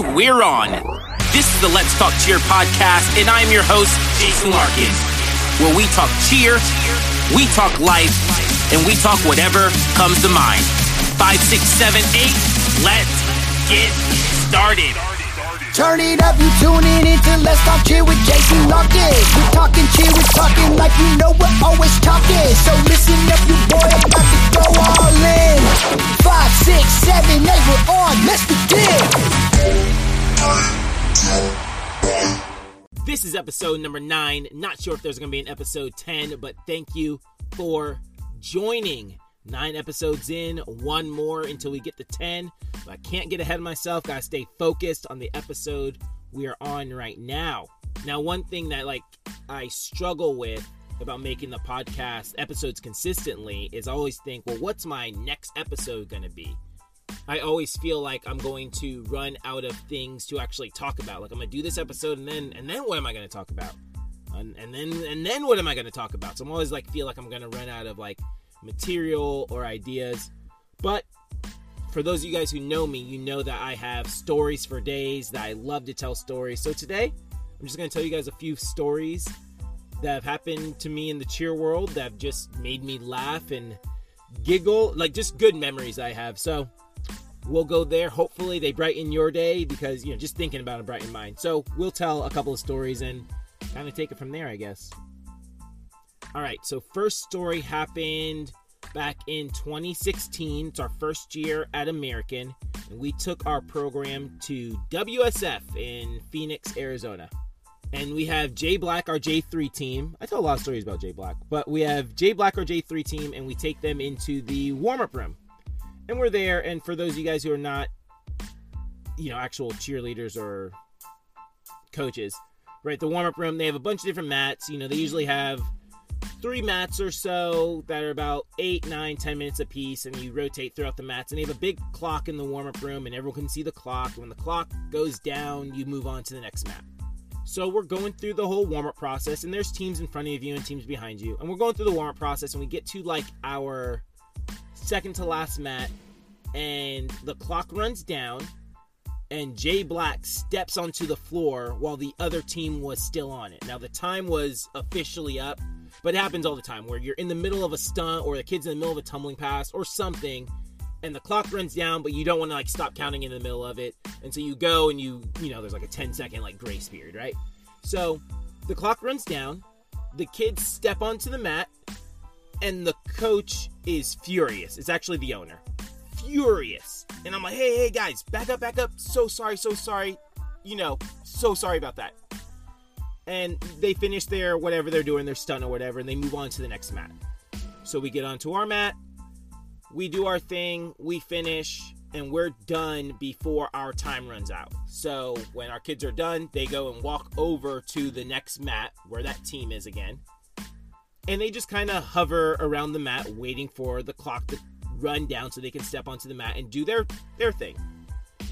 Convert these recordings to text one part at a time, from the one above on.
we're on. This is the Let's Talk Cheer podcast, and I'm your host, Jason Larkin, where we talk cheer, we talk life, and we talk whatever comes to mind. Five, six, seven, eight, let's get started. Turn it up, you tuning into Let's Talk Cheer with Jason Larkin. We're talking cheer, we're talking like we know we're always talking. So listen up, you boy, I'm about to go all in. Five, six, seven, eight, we're on. Let's begin. This is episode number nine. Not sure if there's going to be an episode 10, but thank you for joining. Nine episodes in, one more until we get to 10. I can't get ahead of myself. Gotta stay focused on the episode we are on right now. Now, one thing that like I struggle with about making the podcast episodes consistently is I always think, well, what's my next episode gonna be? I always feel like I'm going to run out of things to actually talk about. Like I'm gonna do this episode and then and then what am I gonna talk about? And, and then and then what am I gonna talk about? So I'm always like feel like I'm gonna run out of like material or ideas. But for those of you guys who know me, you know that I have stories for days, that I love to tell stories. So today, I'm just going to tell you guys a few stories that have happened to me in the cheer world that have just made me laugh and giggle, like just good memories I have. So we'll go there. Hopefully, they brighten your day because, you know, just thinking about it brighten mine. So we'll tell a couple of stories and kind of take it from there, I guess. All right, so first story happened back in 2016. It's our first year at American, and we took our program to WSF in Phoenix, Arizona. And we have Jay Black, our J3 team. I tell a lot of stories about Jay Black, but we have Jay Black, our J3 team, and we take them into the warm up room. And we're there, and for those of you guys who are not, you know, actual cheerleaders or coaches, right, the warm up room, they have a bunch of different mats. You know, they usually have three mats or so that are about eight, nine, ten minutes a piece, and you rotate throughout the mats. And they have a big clock in the warm up room, and everyone can see the clock. And when the clock goes down, you move on to the next mat. So we're going through the whole warm up process, and there's teams in front of you and teams behind you. And we're going through the warm up process, and we get to like our second to last mat, and the clock runs down, and Jay Black steps onto the floor while the other team was still on it. Now, the time was officially up but it happens all the time where you're in the middle of a stunt or the kid's in the middle of a tumbling pass or something and the clock runs down but you don't want to like stop counting in the middle of it. And so you go and you you know there's like a 10 second like grace period right? So the clock runs down the kids step onto the mat and the coach is furious. It's actually the owner. Furious. And i'm like hey hey guys back up back up. So sorry so sorry. You know so sorry about that and they finish their whatever they're doing, their stunt or whatever, and they move on to the next mat. So we get onto our mat, we do our thing, we finish, and we're done before our time runs out. So when our kids are done, they go and walk over to the next mat where that team is again. And they just kind of hover around the mat waiting for the clock to run down so they can step onto the mat and do their their thing.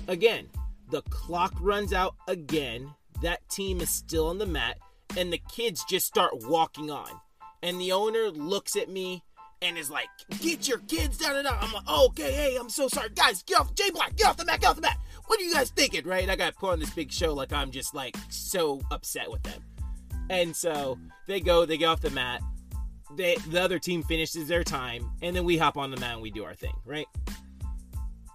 Again, the clock runs out again that team is still on the mat and the kids just start walking on. And the owner looks at me and is like, "Get your kids down and out." I'm like, oh, "Okay, hey, I'm so sorry, guys. Get off, Jay Black, get off the mat, get off the mat." What are you guys thinking, right? I got put on this big show like I'm just like so upset with them. And so they go, they get off the mat. They, the other team finishes their time, and then we hop on the mat and we do our thing, right?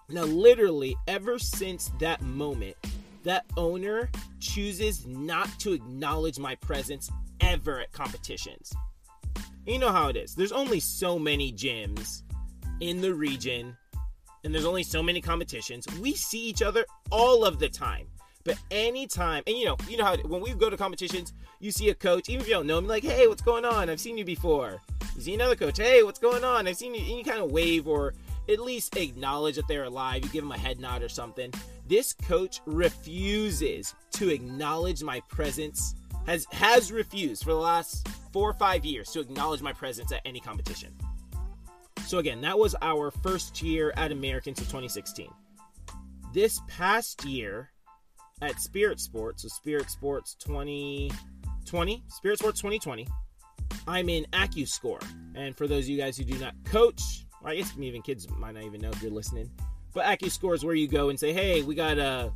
Now, literally, ever since that moment, that owner chooses not to acknowledge my presence ever at competitions. You know how it is. There's only so many gyms in the region, and there's only so many competitions. We see each other all of the time. But anytime, and you know, you know how when we go to competitions, you see a coach, even if you don't know him, like, hey, what's going on? I've seen you before. You see another coach, hey, what's going on? I've seen you, and you kind of wave or at least acknowledge that they're alive. You give them a head nod or something. This coach refuses to acknowledge my presence. Has has refused for the last four or five years to acknowledge my presence at any competition. So again, that was our first year at Americans of 2016. This past year at Spirit Sports, so Spirit Sports 2020, Spirit Sports 2020, I'm in AccuScore. And for those of you guys who do not coach, I guess even kids might not even know if you're listening, but AccuScore is where you go and say, hey, we got a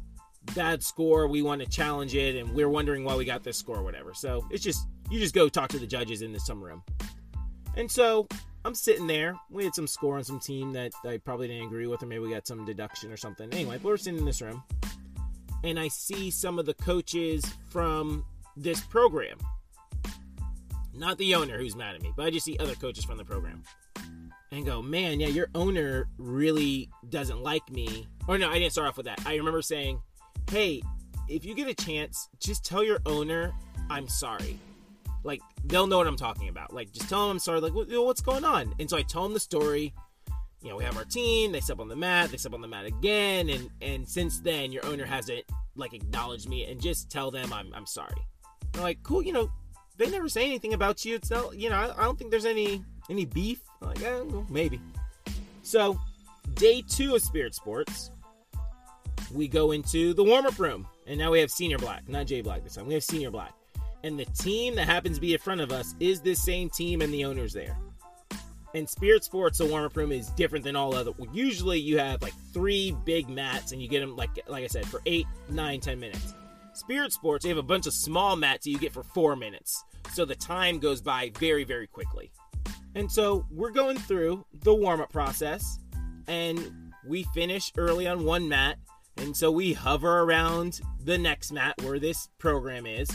bad score. We want to challenge it, and we're wondering why we got this score, or whatever. So it's just you just go talk to the judges in the some room. And so I'm sitting there. We had some score on some team that I probably didn't agree with, or maybe we got some deduction or something. Anyway, we're sitting in this room, and I see some of the coaches from this program. Not the owner who's mad at me, but I just see other coaches from the program. And go, man, yeah, your owner really doesn't like me. Or no, I didn't start off with that. I remember saying, hey, if you get a chance, just tell your owner I'm sorry. Like they'll know what I'm talking about. Like just tell them I'm sorry. Like what's going on? And so I tell them the story. You know, we have our team. They step on the mat. They step on the mat again. And and since then, your owner hasn't like acknowledged me. And just tell them I'm I'm sorry. They're like, cool. You know, they never say anything about you. It's not. You know, I, I don't think there's any any beef. I'm like, eh, well, maybe. So, day two of Spirit Sports, we go into the warm up room. And now we have Senior Black, not Jay Black this time. We have Senior Black. And the team that happens to be in front of us is this same team, and the owner's there. And Spirit Sports, the warm up room is different than all other. Usually, you have like three big mats, and you get them like like I said for eight, nine, ten minutes. Spirit Sports, you have a bunch of small mats that you get for four minutes, so the time goes by very, very quickly. And so we're going through the warm up process, and we finish early on one mat, and so we hover around the next mat where this program is,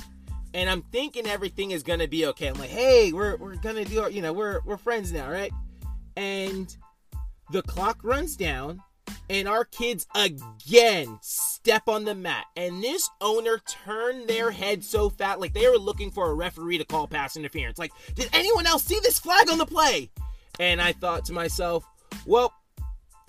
and I'm thinking everything is gonna be okay. I'm like, hey, we're we're gonna do, you know, we're we're friends now, right? And the clock runs down, and our kids again step on the mat, and this owner turned their head so fat, like they were looking for a referee to call pass interference. Like, did anyone else see this flag on the play? And I thought to myself, well,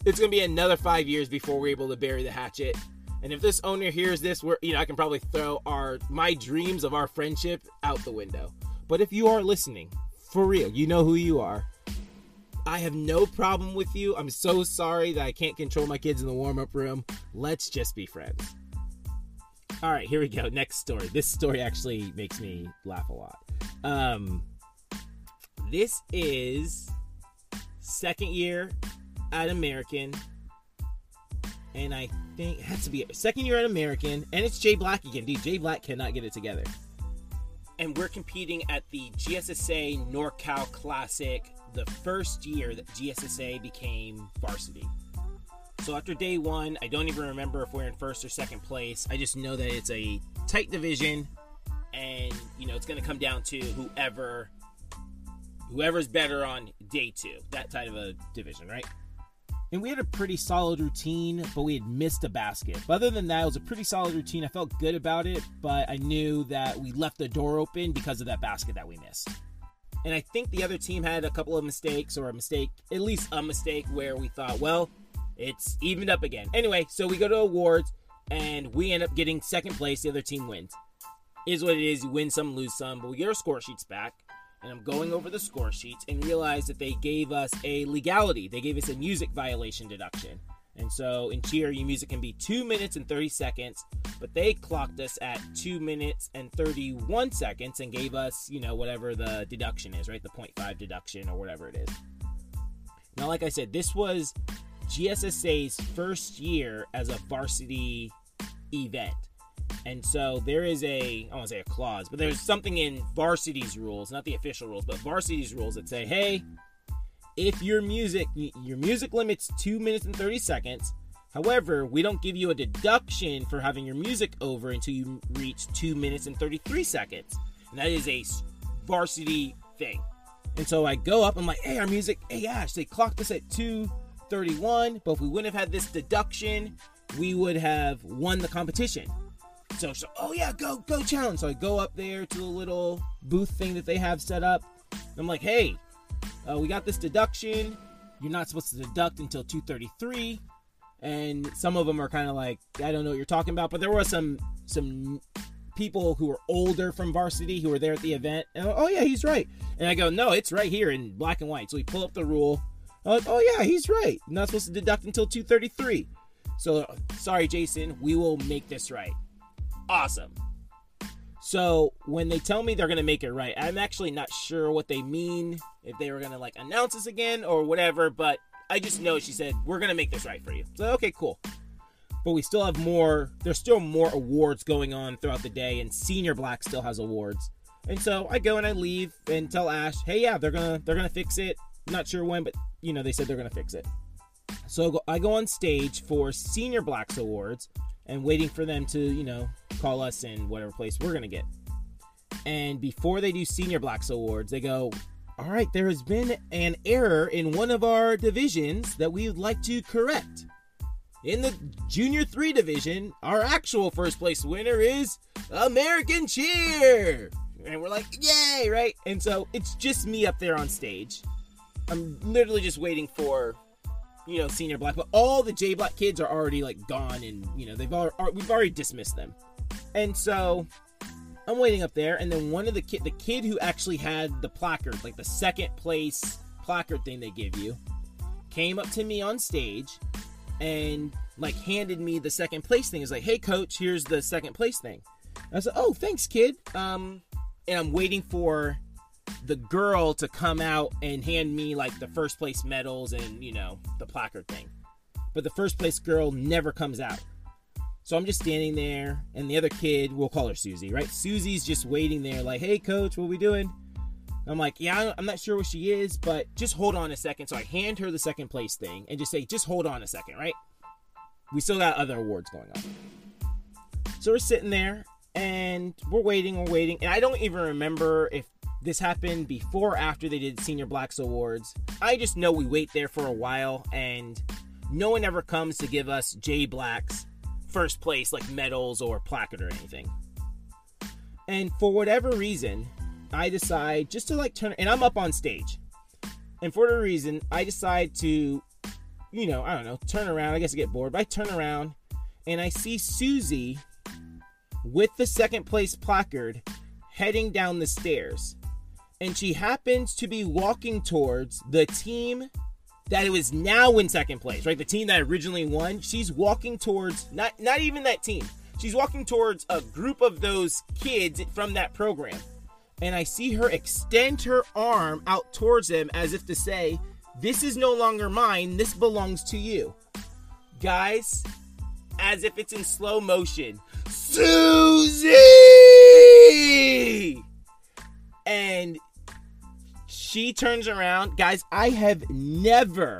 it's gonna be another five years before we're able to bury the hatchet and if this owner hears this, we're you know I can probably throw our my dreams of our friendship out the window. But if you are listening, for real, you know who you are. I have no problem with you. I'm so sorry that I can't control my kids in the warm up room. Let's just be friends. All right, here we go. Next story. This story actually makes me laugh a lot. Um, this is second year at American, and I think it has to be second year at American, and it's Jay Black again. Dude, Jay Black cannot get it together. And we're competing at the GSSA NorCal Classic, the first year that GSSA became varsity. So after day one, I don't even remember if we're in first or second place. I just know that it's a tight division, and you know it's going to come down to whoever whoever's better on day two. That type of a division, right? and we had a pretty solid routine, but we had missed a basket. But other than that, it was a pretty solid routine. I felt good about it, but I knew that we left the door open because of that basket that we missed. And I think the other team had a couple of mistakes, or a mistake, at least a mistake, where we thought, well, it's evened up again. Anyway, so we go to awards, and we end up getting second place. The other team wins. Is what it is. You win some, lose some, but we get our score sheets back and I'm going over the score sheets and realize that they gave us a legality. They gave us a music violation deduction. And so in cheer, your music can be 2 minutes and 30 seconds, but they clocked us at 2 minutes and 31 seconds and gave us, you know, whatever the deduction is, right? The 0.5 deduction or whatever it is. Now, like I said, this was GSSA's first year as a varsity event. And so there is a, I want to say a clause, but there's something in varsity's rules, not the official rules, but varsity's rules that say, hey, if your music, your music limits two minutes and 30 seconds. However, we don't give you a deduction for having your music over until you reach two minutes and 33 seconds. And that is a varsity thing. And so I go up, I'm like, hey, our music, hey, Ash, they clocked us at 231, but if we wouldn't have had this deduction, we would have won the competition. So, so oh yeah, go go challenge. So I go up there to a little booth thing that they have set up. I'm like, hey, uh, we got this deduction. You're not supposed to deduct until 2:33, and some of them are kind of like, I don't know what you're talking about. But there were some some people who were older from varsity who were there at the event. And, oh yeah, he's right. And I go, no, it's right here in black and white. So we pull up the rule. I'm like, oh yeah, he's right. You're not supposed to deduct until 2:33. So sorry, Jason. We will make this right awesome. So when they tell me they're gonna make it right, I'm actually not sure what they mean. If they were gonna like announce this again or whatever, but I just know she said we're gonna make this right for you. So okay, cool. but we still have more. There's still more awards going on throughout the day, and Senior Black still has awards. And so I go and I leave and tell Ash, "Hey, yeah, they're gonna they're gonna fix it. Not sure when, but you know they said they're gonna fix it." So I go on stage for Senior Blacks Awards and waiting for them to, you know, call us in whatever place we're gonna get. And before they do Senior Blacks Awards, they go, "All right, there has been an error in one of our divisions that we would like to correct." In the Junior 3 division, our actual first place winner is American Cheer. And we're like, yay, right? And so it's just me up there on stage. I'm literally just waiting for, you know, Senior Black. But all the J Black kids are already like gone and, you know, they've already, we've already dismissed them. And so I'm waiting up there. And then one of the kid, the kid who actually had the placard, like the second place placard thing they give you, came up to me on stage and like handed me the second place thing. Is like, hey coach, here's the second place thing. I said, oh, thanks, kid. Um, and I'm waiting for the girl to come out and hand me like the first place medals and you know the placard thing. But the first place girl never comes out. So I'm just standing there, and the other kid, we'll call her Susie, right? Susie's just waiting there, like, hey, coach, what we doing? I'm like, yeah, I'm not sure what she is, but just hold on a second. So I hand her the second place thing and just say, just hold on a second, right? We still got other awards going on. So we're sitting there and we're waiting, we're waiting. And I don't even remember if this happened before or after they did Senior Blacks Awards. I just know we wait there for a while and no one ever comes to give us J Black's first place, like medals or placard or anything. And for whatever reason, I decide just to like turn, and I'm up on stage. And for the reason, I decide to, you know, I don't know, turn around. I guess I get bored, but I turn around and I see Susie with the second place placard heading down the stairs. And she happens to be walking towards the team that was now in second place, right? The team that originally won. She's walking towards not not even that team. She's walking towards a group of those kids from that program and I see her extend her arm out towards them as if to say, This is no longer mine, this belongs to you. Guys, as if it's in slow motion, Susie! And she turns around. Guys, I have never.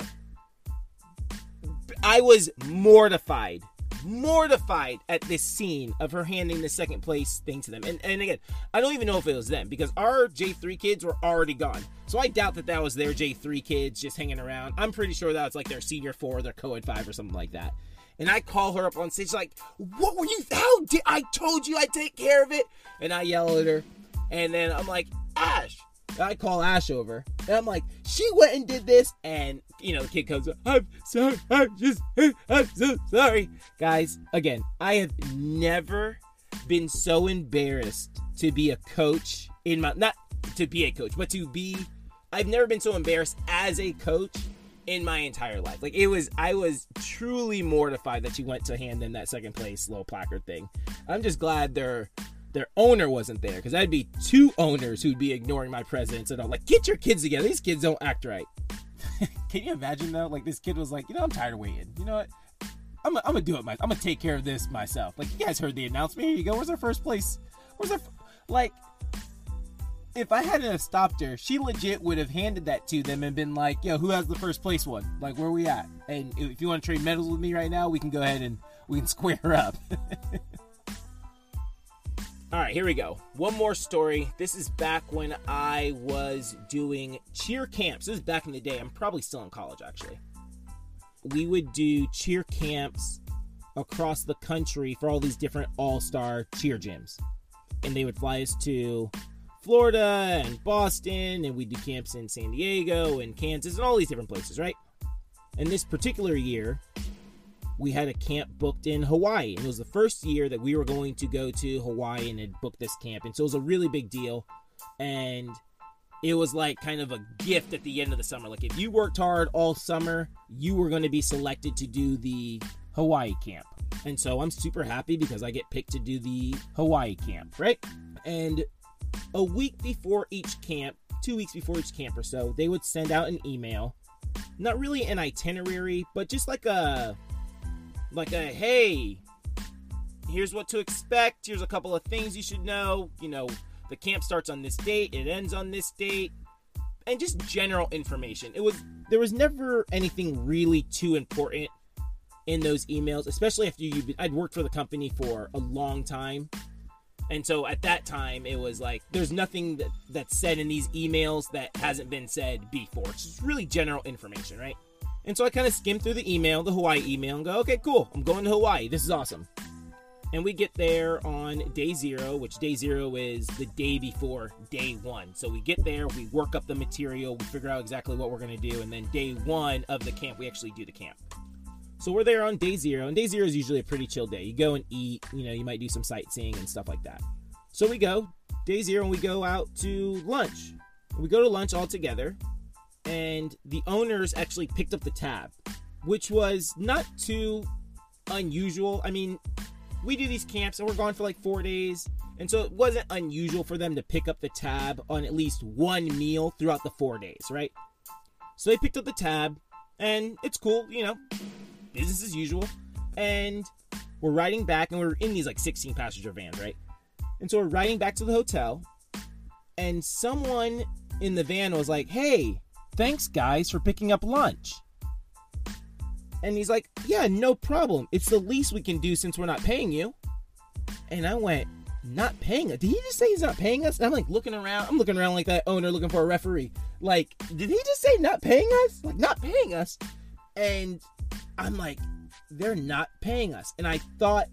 I was mortified mortified at this scene of her handing the second place thing to them. And, and again, I don't even know if it was them because our J3 kids were already gone. So I doubt that that was their J3 kids just hanging around. I'm pretty sure that was like their senior four, their co ed five, or something like that. And I call her up on stage, like, What were you? How did I told you I'd take care of it? And I yell at her. And then I'm like, Ash, I call Ash over, and I'm like, she went and did this, and you know, the kid comes up, I'm sorry, I'm just, I'm so sorry. Guys, again, I have never been so embarrassed to be a coach in my, not to be a coach, but to be, I've never been so embarrassed as a coach in my entire life. Like it was, I was truly mortified that she went to hand them that second place little placard thing. I'm just glad they're their owner wasn't there because that'd be two owners who'd be ignoring my presence and I'm like, get your kids together. These kids don't act right. Can you imagine though? Like this kid was like, you know, I'm tired of waiting. You know what? I'm, gonna do it. My, I'm gonna take care of this myself. Like you guys heard the announcement. Here you go. Where's our first place? Where's our like? If I hadn't have stopped her, she legit would have handed that to them and been like, "Yo, who has the first place one? Like, where we at? And if you want to trade medals with me right now, we can go ahead and we can square up." All right, here we go. One more story. This is back when I was doing cheer camps. This is back in the day. I'm probably still in college, actually. We would do cheer camps across the country for all these different all star cheer gyms. And they would fly us to Florida and Boston, and we'd do camps in San Diego and Kansas and all these different places, right? And this particular year, we had a camp booked in Hawaii. And it was the first year that we were going to go to Hawaii and had booked this camp. And so it was a really big deal. And it was like kind of a gift at the end of the summer. Like if you worked hard all summer, you were going to be selected to do the Hawaii camp. And so I'm super happy because I get picked to do the Hawaii camp, right? And a week before each camp, two weeks before each camp or so, they would send out an email. Not really an itinerary, but just like a like a hey, here's what to expect. Here's a couple of things you should know. You know, the camp starts on this date, it ends on this date, and just general information. It was there was never anything really too important in those emails, especially after you I'd worked for the company for a long time. And so at that time, it was like there's nothing that, that's said in these emails that hasn't been said before. It's just really general information, right? And so I kind of skim through the email, the Hawaii email, and go, okay, cool, I'm going to Hawaii. This is awesome. And we get there on day zero, which day zero is the day before day one. So we get there, we work up the material, we figure out exactly what we're going to do, and then day one of the camp, we actually do the camp. So we're there on day zero, and day zero is usually a pretty chill day. You go and eat, you know, you might do some sightseeing and stuff like that. So we go day zero, and we go out to lunch. We go to lunch all together, and the owners actually picked up the tab, which was not too unusual. I mean, we do these camps and we're gone for like four days. And so it wasn't unusual for them to pick up the tab on at least one meal throughout the four days, right? So they picked up the tab and it's cool, you know, business as usual. And we're riding back and we're in these like 16 passenger vans, right? And so we're riding back to the hotel and someone in the van was like, hey, thanks guys for picking up lunch. And he's like, Yeah, no problem. It's the least we can do since we're not paying you. And I went, Not paying us? Did he just say he's not paying us? And I'm like looking around. I'm looking around like that owner looking for a referee. Like, did he just say not paying us? Like, not paying us? And I'm like, They're not paying us. And I thought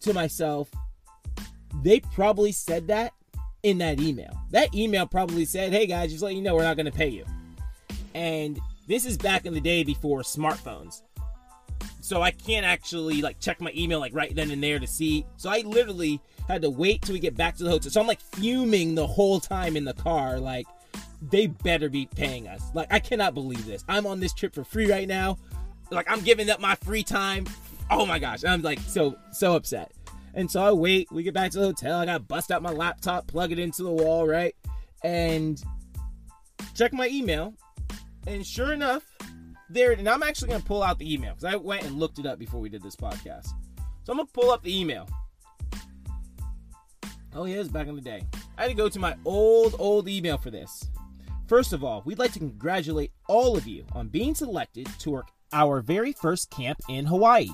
to myself, They probably said that in that email. That email probably said, Hey guys, just let you know we're not going to pay you. And this is back in the day before smartphones so I can't actually like check my email like right then and there to see. So I literally had to wait till we get back to the hotel. So I'm like fuming the whole time in the car, like they better be paying us. Like I cannot believe this. I'm on this trip for free right now. Like I'm giving up my free time. Oh my gosh, I'm like so so upset. And so I wait. We get back to the hotel. I got to bust out my laptop, plug it into the wall, right, and check my email. And sure enough, there, and I'm actually gonna pull out the email because I went and looked it up before we did this podcast. So I'm gonna pull up the email. Oh yeah, it's back in the day. I had to go to my old, old email for this. First of all, we'd like to congratulate all of you on being selected to work our very first camp in Hawaii.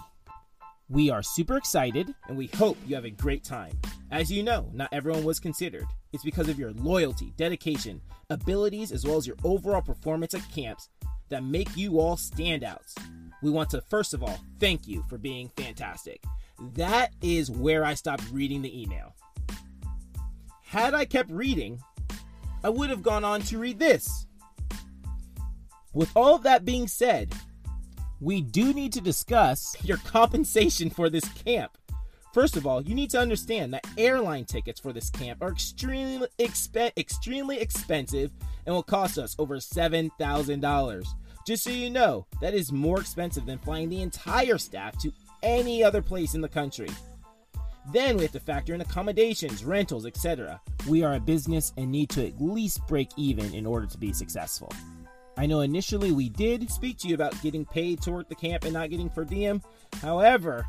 We are super excited and we hope you have a great time. As you know, not everyone was considered. It's because of your loyalty, dedication, abilities, as well as your overall performance at camps that make you all standouts. We want to, first of all, thank you for being fantastic. That is where I stopped reading the email. Had I kept reading, I would have gone on to read this. With all of that being said, we do need to discuss your compensation for this camp. First of all, you need to understand that airline tickets for this camp are extremely exp- extremely expensive and will cost us over $7,000. Just so you know, that is more expensive than flying the entire staff to any other place in the country. Then we have to factor in accommodations, rentals, etc. We are a business and need to at least break even in order to be successful. I know initially we did speak to you about getting paid to work the camp and not getting per diem. However,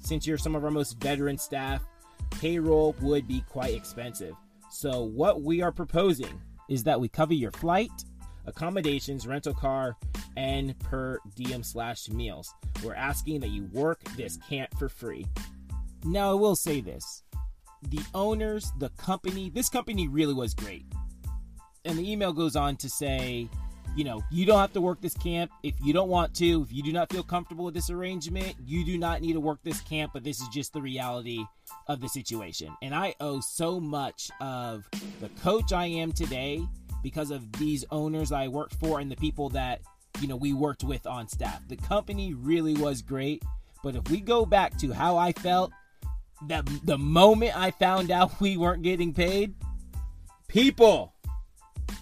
since you're some of our most veteran staff, payroll would be quite expensive. So, what we are proposing is that we cover your flight, accommodations, rental car, and per diem slash meals. We're asking that you work this camp for free. Now, I will say this the owners, the company, this company really was great. And the email goes on to say, you know, you don't have to work this camp if you don't want to. If you do not feel comfortable with this arrangement, you do not need to work this camp, but this is just the reality of the situation. And I owe so much of the coach I am today because of these owners I worked for and the people that, you know, we worked with on staff. The company really was great, but if we go back to how I felt that the moment I found out we weren't getting paid, people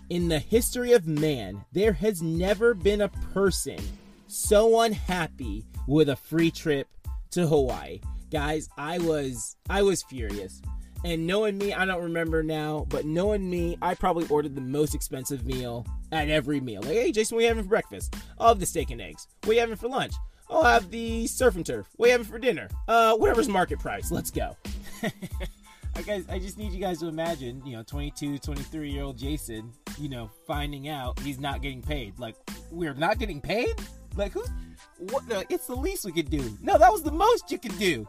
in the history of man, there has never been a person so unhappy with a free trip to Hawaii. Guys, I was I was furious. And knowing me, I don't remember now, but knowing me, I probably ordered the most expensive meal at every meal. Like, hey, Jason, what are you having for breakfast? I'll have the steak and eggs. You having for lunch? I'll have the surf and turf. What are you having for dinner? Uh, whatever's market price. Let's go. I guys, I just need you guys to imagine, you know, 22, 23 year old Jason, you know, finding out he's not getting paid. Like, we're not getting paid? Like, who's. What? The, it's the least we could do. No, that was the most you could do.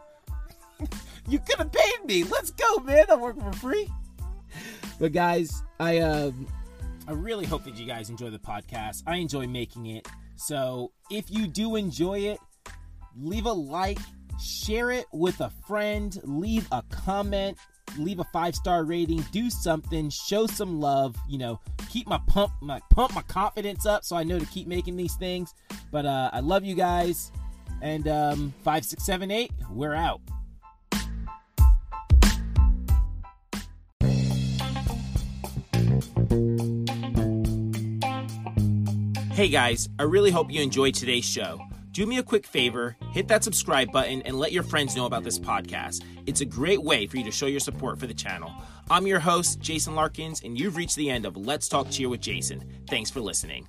you could have paid me. Let's go, man. I'm working for free. But guys, I um, I really hope that you guys enjoy the podcast. I enjoy making it. So if you do enjoy it, leave a like, share it with a friend, leave a comment, leave a five star rating, do something, show some love. You know, keep my pump my pump my confidence up so I know to keep making these things. But uh, I love you guys, and um, five six seven eight, we're out. Hey guys, I really hope you enjoyed today's show. Do me a quick favor, hit that subscribe button and let your friends know about this podcast. It's a great way for you to show your support for the channel. I'm your host, Jason Larkins, and you've reached the end of Let's Talk Cheer with Jason. Thanks for listening.